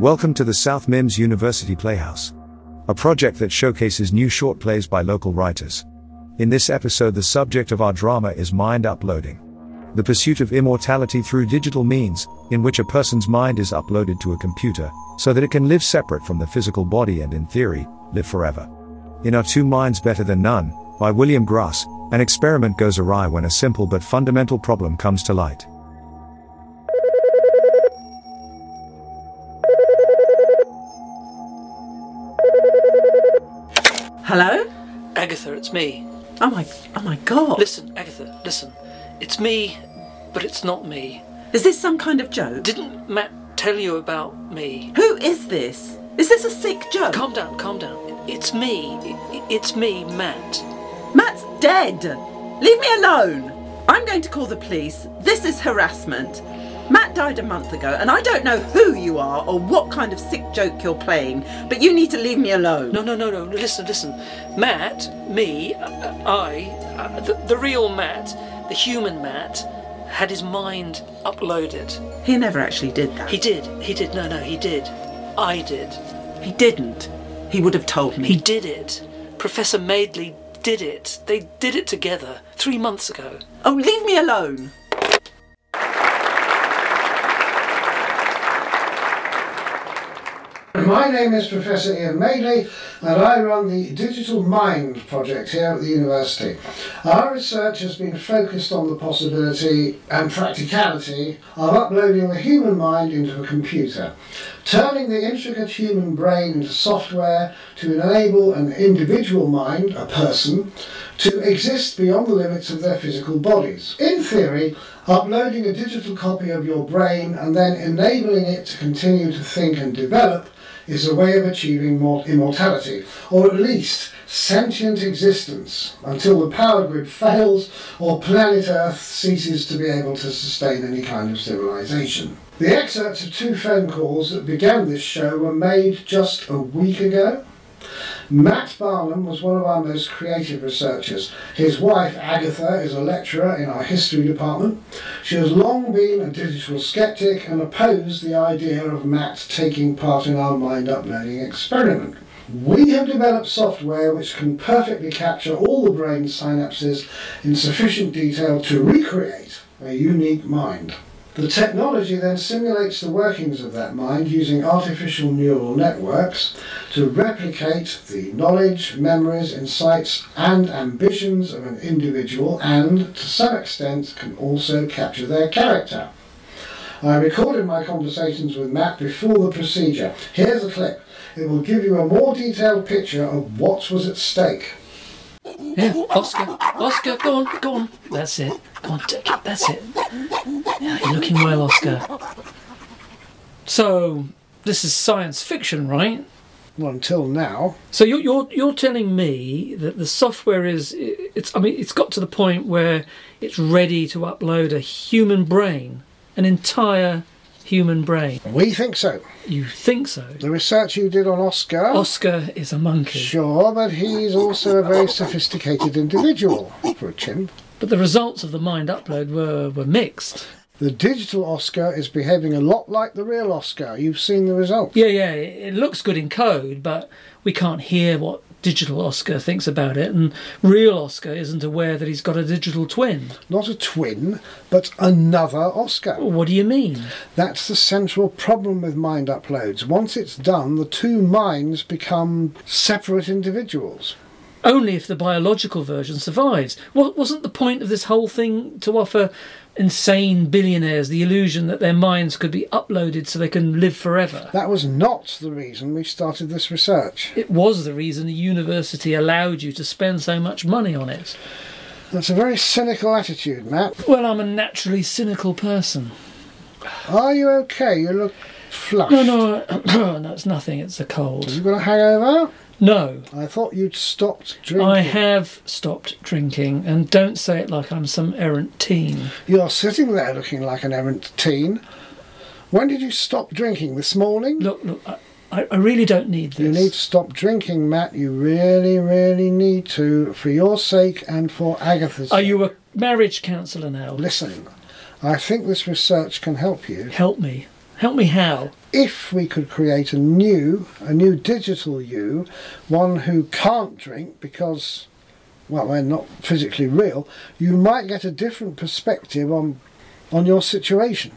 Welcome to the South Mims University Playhouse, a project that showcases new short plays by local writers. In this episode, the subject of our drama is mind uploading. The pursuit of immortality through digital means, in which a person's mind is uploaded to a computer, so that it can live separate from the physical body and, in theory, live forever. In Are Two Minds Better Than None, by William Grass, an experiment goes awry when a simple but fundamental problem comes to light. Hello? Agatha, it's me. Oh my, oh my god. Listen, Agatha, listen. It's me, but it's not me. Is this some kind of joke? Didn't Matt tell you about me? Who is this? Is this a sick joke? Calm down, calm down. It's me. It's me, Matt. Matt's dead. Leave me alone. I'm going to call the police. This is harassment. Matt died a month ago, and I don't know who you are or what kind of sick joke you're playing, but you need to leave me alone. No, no, no, no. Listen, listen. Matt, me, uh, I, uh, the, the real Matt, the human Matt, had his mind uploaded. He never actually did that. He did. He did. No, no, he did. I did. he didn't. He would have told me. He did it. Professor Madeley did it. They did it together three months ago. Oh, leave me alone. My name is Professor Ian Madeley and I run the Digital Mind project here at the university. Our research has been focused on the possibility and practicality of uploading the human mind into a computer, turning the intricate human brain into software to enable an individual mind, a person, to exist beyond the limits of their physical bodies. In theory, uploading a digital copy of your brain and then enabling it to continue to think and develop is a way of achieving immortality, or at least sentient existence, until the power grid fails or planet Earth ceases to be able to sustain any kind of civilization. The excerpts of two phone calls that began this show were made just a week ago. Matt Barnum was one of our most creative researchers. His wife, Agatha, is a lecturer in our history department. She has long been a digital skeptic and opposed the idea of Matt taking part in our mind uploading experiment. We have developed software which can perfectly capture all the brain synapses in sufficient detail to recreate a unique mind. The technology then simulates the workings of that mind using artificial neural networks to replicate the knowledge, memories, insights, and ambitions of an individual and, to some extent, can also capture their character. I recorded my conversations with Matt before the procedure. Here's a clip. It will give you a more detailed picture of what was at stake. Yeah, Oscar, Oscar, go on, go on. That's it. Go on, take it. That's it. Yeah, you're looking well, Oscar. So, this is science fiction, right? Well, until now, So you're you're you're telling me that the software is it's I mean it's got to the point where it's ready to upload a human brain, an entire human brain. we think so. You think so? The research you did on Oscar. Oscar is a monkey, Sure, but he's also a very sophisticated individual for a chimp. but the results of the mind upload were were mixed. The digital Oscar is behaving a lot like the real Oscar. You've seen the results. Yeah, yeah, it it looks good in code, but we can't hear what digital Oscar thinks about it, and real Oscar isn't aware that he's got a digital twin. Not a twin, but another Oscar. What do you mean? That's the central problem with mind uploads. Once it's done, the two minds become separate individuals. Only if the biological version survives. Wa- Wasn't the point of this whole thing to offer insane billionaires the illusion that their minds could be uploaded so they can live forever? That was not the reason we started this research. It was the reason the university allowed you to spend so much money on it. That's a very cynical attitude, Matt. Well, I'm a naturally cynical person. Are you okay? You look flushed. No, no, no, it's nothing. It's a cold. You got a hangover? No, I thought you'd stopped drinking. I have stopped drinking, and don't say it like I'm some errant teen. You're sitting there looking like an errant teen. When did you stop drinking? This morning? Look, look, I, I really don't need this. You need to stop drinking, Matt. You really, really need to, for your sake and for Agatha's Are sake. you a marriage counsellor now? Listen, I think this research can help you. Help me. Help me how? If we could create a new, a new digital you, one who can't drink because, well, they're not physically real, you might get a different perspective on, on your situation.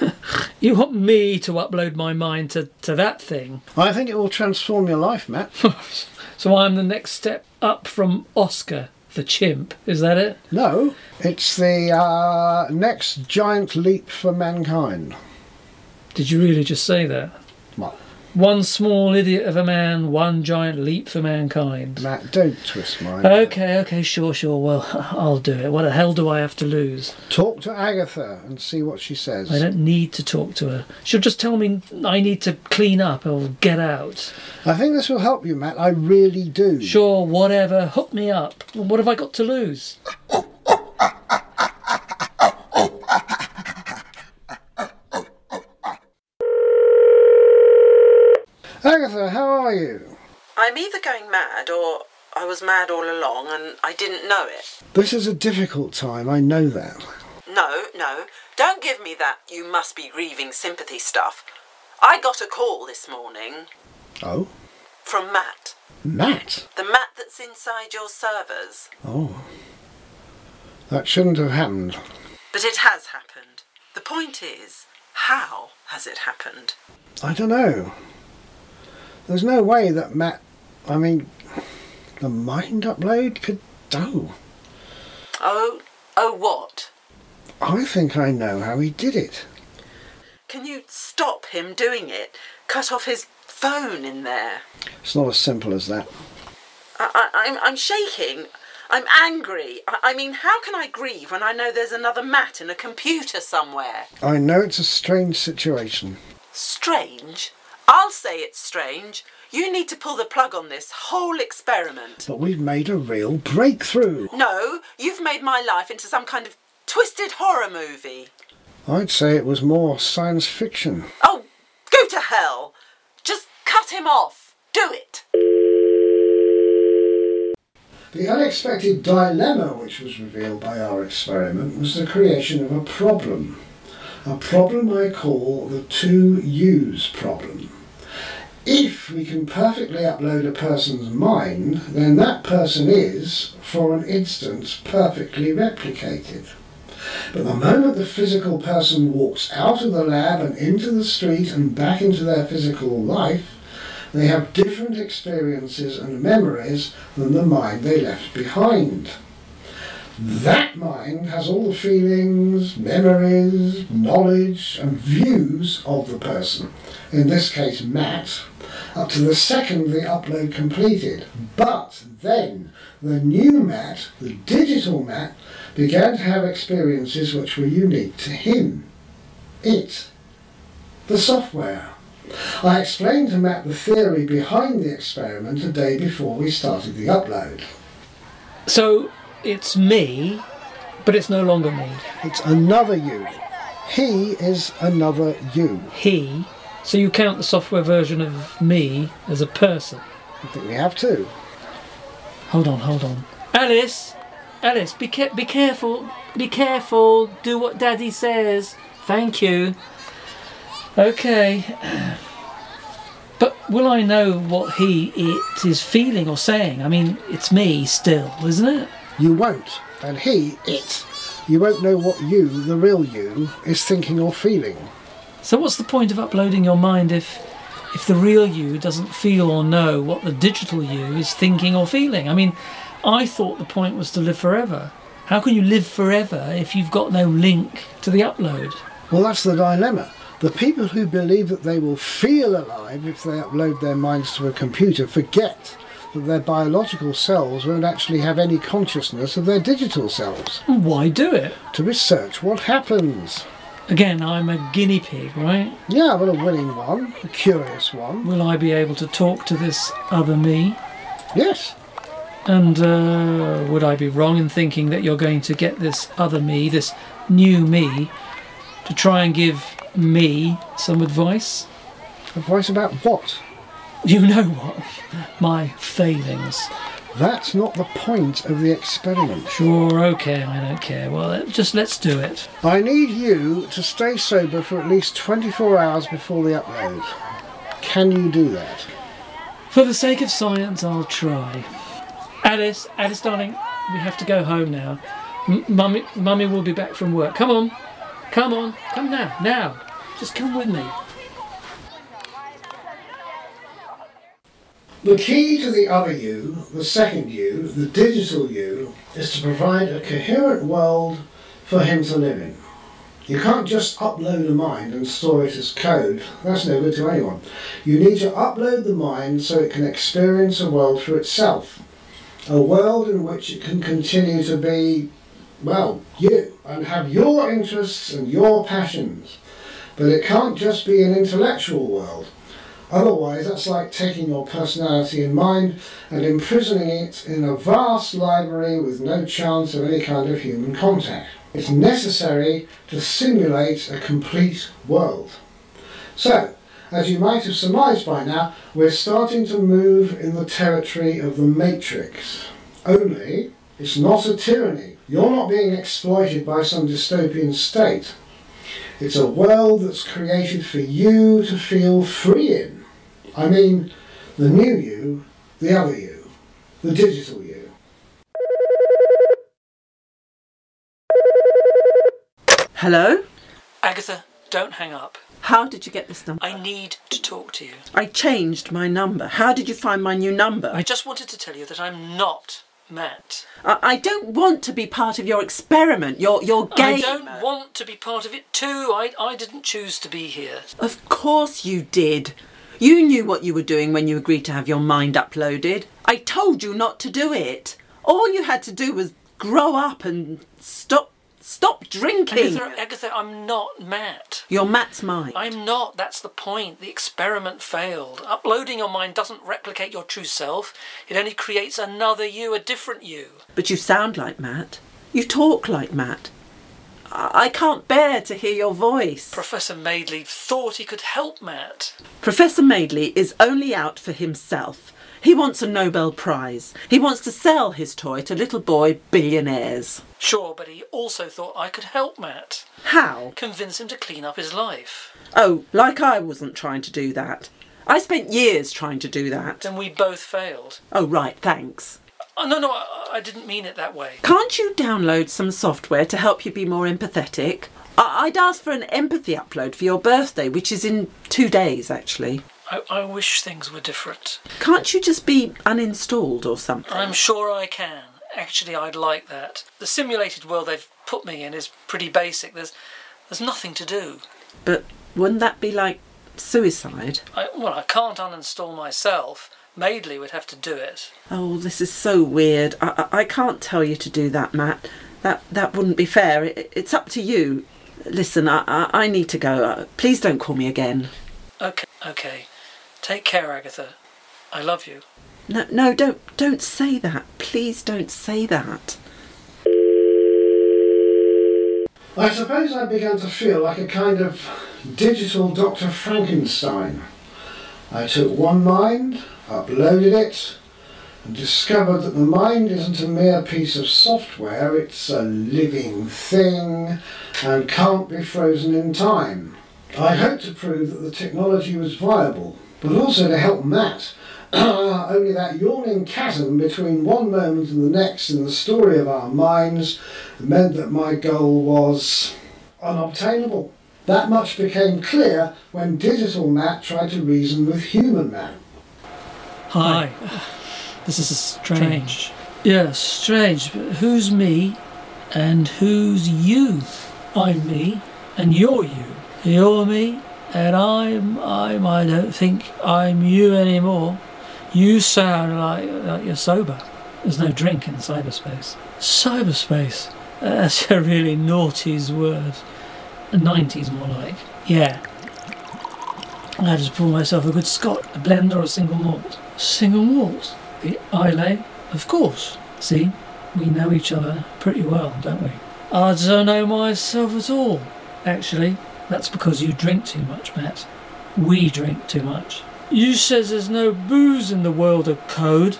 You want me to upload my mind to, to that thing? I think it will transform your life, Matt. So I'm the next step up from Oscar the chimp. Is that it? no, it's the uh, next giant leap for mankind. Did you really just say that? Well, One small idiot of a man, one giant leap for mankind. Matt, don't twist my. Okay, okay, sure, sure. Well, I'll do it. What the hell do I have to lose? Talk to Agatha and see what she says. I don't need to talk to her. She'll just tell me I need to clean up or get out. I think this will help you, Matt. I really do. Sure, whatever. Hook me up. What have I got to lose? Agatha, how are you? I'm either going mad or I was mad all along and I didn't know it. This is a difficult time, I know that. No, no, don't give me that you must be grieving sympathy stuff. I got a call this morning Oh? from Matt. Matt? The Matt that's inside your servers. Oh. That shouldn't have happened. But it has happened. The point is, how has it happened? I don't know. There's no way that Matt. I mean, the mind upload could. Oh. Oh, oh what? I think I know how he did it. Can you stop him doing it? Cut off his phone in there. It's not as simple as that. I, I, I'm, I'm shaking. I'm angry. I, I mean, how can I grieve when I know there's another Matt in a computer somewhere? I know it's a strange situation. Strange? I'll say it's strange. You need to pull the plug on this whole experiment. But we've made a real breakthrough. No, you've made my life into some kind of twisted horror movie. I'd say it was more science fiction. Oh, go to hell! Just cut him off. Do it. The unexpected dilemma which was revealed by our experiment was the creation of a problem. A problem I call the two U's problem. If we can perfectly upload a person's mind, then that person is, for an instance, perfectly replicated. But the moment the physical person walks out of the lab and into the street and back into their physical life, they have different experiences and memories than the mind they left behind. That mind has all the feelings, memories, knowledge, and views of the person, in this case Matt, up to the second the upload completed. But then the new Matt, the digital Matt, began to have experiences which were unique to him. It, the software. I explained to Matt the theory behind the experiment a day before we started the upload. So it's me, but it's no longer me. It's another you. He is another you. He. So you count the software version of me as a person. I think we have to. Hold on, hold on. Alice! Alice, be, ca- be careful. Be careful. Do what Daddy says. Thank you. Okay. But will I know what he, it is feeling or saying? I mean, it's me still, isn't it? You won't. And he, it. You won't know what you, the real you, is thinking or feeling. So what's the point of uploading your mind if if the real you doesn't feel or know what the digital you is thinking or feeling? I mean, I thought the point was to live forever. How can you live forever if you've got no link to the upload? Well, that's the dilemma. The people who believe that they will feel alive if they upload their minds to a computer forget that their biological selves won't actually have any consciousness of their digital selves. Why do it? To research what happens. Again, I'm a guinea pig, right? Yeah, but a willing one, a curious one. Will I be able to talk to this other me? Yes. And uh, would I be wrong in thinking that you're going to get this other me, this new me, to try and give me some advice? Advice about what? You know what? My failings. That's not the point of the experiment. Sure, okay, I don't care. Well, just let's do it. I need you to stay sober for at least 24 hours before the upload. Can you do that? For the sake of science, I'll try. Alice, Alice, darling, we have to go home now. M- mummy, mummy will be back from work. Come on, come on, come now, now. Just come with me. The key to the other you, the second you, the digital you, is to provide a coherent world for him to live in. You can't just upload a mind and store it as code. That's no good to anyone. You need to upload the mind so it can experience a world for itself. A world in which it can continue to be, well, you, and have your interests and your passions. But it can't just be an intellectual world. Otherwise, that's like taking your personality in mind and imprisoning it in a vast library with no chance of any kind of human contact. It's necessary to simulate a complete world. So, as you might have surmised by now, we're starting to move in the territory of the Matrix. Only, it's not a tyranny. You're not being exploited by some dystopian state. It's a world that's created for you to feel free in. I mean, the new you, the other you, the digital you. Hello? Agatha, don't hang up. How did you get this number? I need to talk to you. I changed my number. How did you find my new number? I just wanted to tell you that I'm not Matt. I, I don't want to be part of your experiment, your your game. I don't want to be part of it too. I, I didn't choose to be here. Of course you did. You knew what you were doing when you agreed to have your mind uploaded. I told you not to do it. All you had to do was grow up and stop stop drinking. Agatha, Agatha, I'm not Matt. You're Matt's mind. I'm not. That's the point. The experiment failed. Uploading your mind doesn't replicate your true self. It only creates another you, a different you. But you sound like Matt. You talk like Matt. I can't bear to hear your voice. Professor Madeley thought he could help Matt. Professor Madeley is only out for himself. He wants a Nobel Prize. He wants to sell his toy to little boy billionaires. Sure, but he also thought I could help Matt. How? Convince him to clean up his life. Oh, like I wasn't trying to do that. I spent years trying to do that. Then we both failed. Oh, right, thanks. Oh, no, no, I, I didn't mean it that way. Can't you download some software to help you be more empathetic? I- I'd ask for an empathy upload for your birthday, which is in two days, actually. I, I wish things were different. Can't you just be uninstalled or something? I'm sure I can. Actually, I'd like that. The simulated world they've put me in is pretty basic. There's, there's nothing to do. But wouldn't that be like suicide? I, well, I can't uninstall myself. Madeley would have to do it. Oh, this is so weird. I, I, I can't tell you to do that, Matt. That that wouldn't be fair. It, it's up to you. Listen, I, I, I need to go. Uh, please don't call me again. Okay, okay. Take care, Agatha. I love you. No, no, don't don't say that. Please don't say that. I suppose I began to feel like a kind of digital Dr. Frankenstein. I took one mind, uploaded it, and discovered that the mind isn't a mere piece of software, it's a living thing and can't be frozen in time. I hoped to prove that the technology was viable, but also to help Matt. Only that yawning chasm between one moment and the next in the story of our minds meant that my goal was unobtainable. That much became clear when digital Matt tried to reason with human Matt. Hi. This is strange. Yes, strange. But who's me and who's you? I'm me and you're you. You're me and I'm I'm I don't think I'm you anymore. You sound like, like you're sober. There's no drink in cyberspace. Cyberspace. That's a really naughty's word. 90s more like. Yeah. I just pour myself a good Scot, a blend or a single malt. Single malt? The Islay? Of course. See, we know each other pretty well, don't we? I don't know myself at all, actually. That's because you drink too much, Matt. We drink too much. You says there's no booze in the world of code.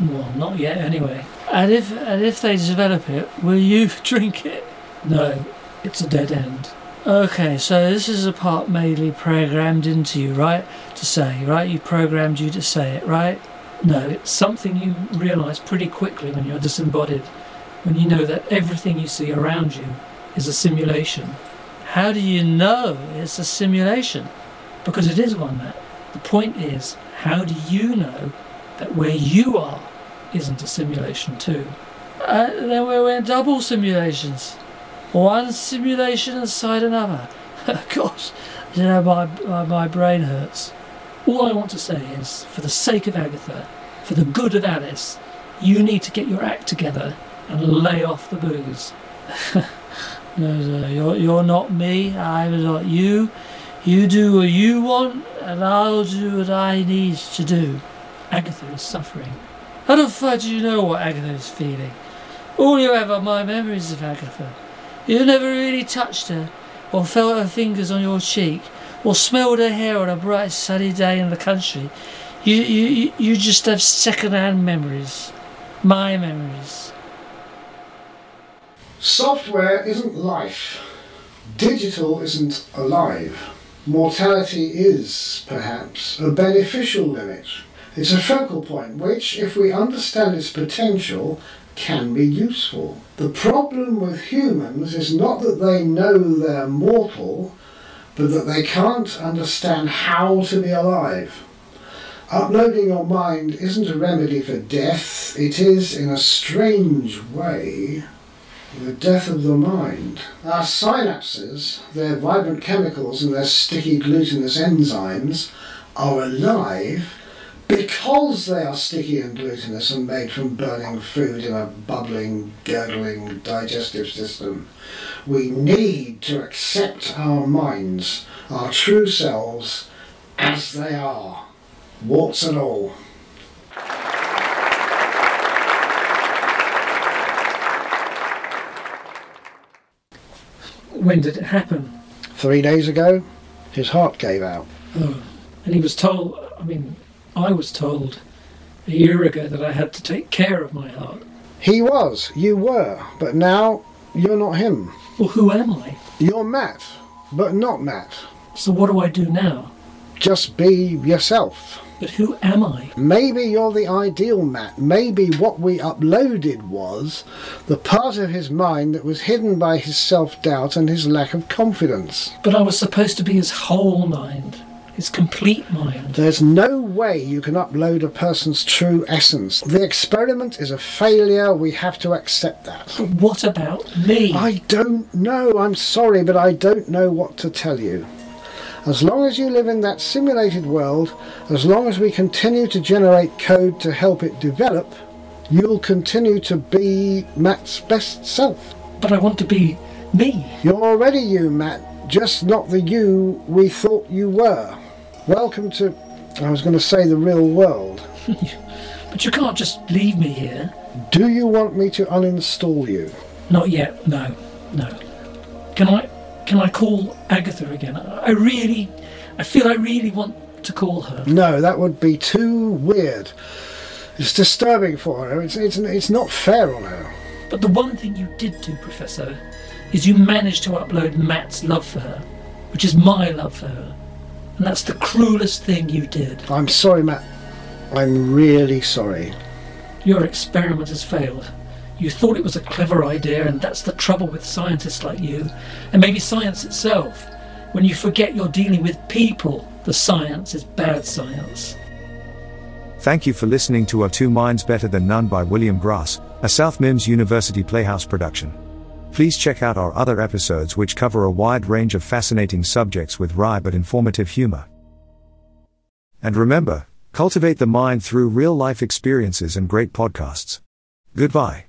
Well, not yet anyway. And if and if they develop it, will you drink it? No, it's a dead end. Okay, so this is a part mainly programmed into you, right? To say, right? You programmed you to say it, right? No, it's something you realise pretty quickly when you're disembodied, when you know that everything you see around you is a simulation. How do you know it's a simulation? Because it is one, Matt. The point is, how do you know that where you are isn't a simulation too? Uh, then we're in double simulations. One simulation inside another. Gosh, you know, my, my, my brain hurts. All I want to say is, for the sake of Agatha, for the good of Alice, you need to get your act together and lay off the booze. no, no, you're, you're not me, I'm not you. You do what you want, and I'll do what I need to do. Agatha is suffering. How the fuck do you know what Agatha is feeling? All you have are my memories of Agatha. You never really touched her, or felt her fingers on your cheek, or smelled her hair on a bright sunny day in the country. You, you, you just have second-hand memories. My memories. Software isn't life. Digital isn't alive. Mortality is, perhaps, a beneficial limit. It's a focal point which, if we understand its potential, can be useful. The problem with humans is not that they know they're mortal, but that they can't understand how to be alive. Uploading your mind isn't a remedy for death, it is, in a strange way, the death of the mind. Our synapses, their vibrant chemicals and their sticky glutinous enzymes, are alive because they are sticky and glutinous and made from burning food in a bubbling, gurgling digestive system. We need to accept our minds, our true selves, as they are, warts and all. When did it happen? Three days ago, his heart gave out. Oh, and he was told, I mean, I was told a year ago that I had to take care of my heart. He was, you were, but now you're not him. Well, who am I? You're Matt, but not Matt. So what do I do now? Just be yourself. But who am I? Maybe you're the ideal Matt. Maybe what we uploaded was the part of his mind that was hidden by his self doubt and his lack of confidence. But I was supposed to be his whole mind, his complete mind. There's no way you can upload a person's true essence. The experiment is a failure. We have to accept that. But what about me? I don't know. I'm sorry, but I don't know what to tell you. As long as you live in that simulated world, as long as we continue to generate code to help it develop, you'll continue to be Matt's best self. But I want to be me. You're already you, Matt, just not the you we thought you were. Welcome to, I was going to say the real world. But you can't just leave me here. Do you want me to uninstall you? Not yet. No, no. Can I? Can I call Agatha again? I really, I feel I really want to call her. No, that would be too weird. It's disturbing for her. It's, it's, it's not fair on her. But the one thing you did do, Professor, is you managed to upload Matt's love for her, which is my love for her. And that's the cruelest thing you did. I'm sorry, Matt. I'm really sorry. Your experiment has failed. You thought it was a clever idea, and that's the trouble with scientists like you, and maybe science itself. When you forget you're dealing with people, the science is bad science. Thank you for listening to Are Two Minds Better Than None by William Grass, a South Mims University Playhouse production. Please check out our other episodes which cover a wide range of fascinating subjects with wry but informative humor. And remember, cultivate the mind through real life experiences and great podcasts. Goodbye.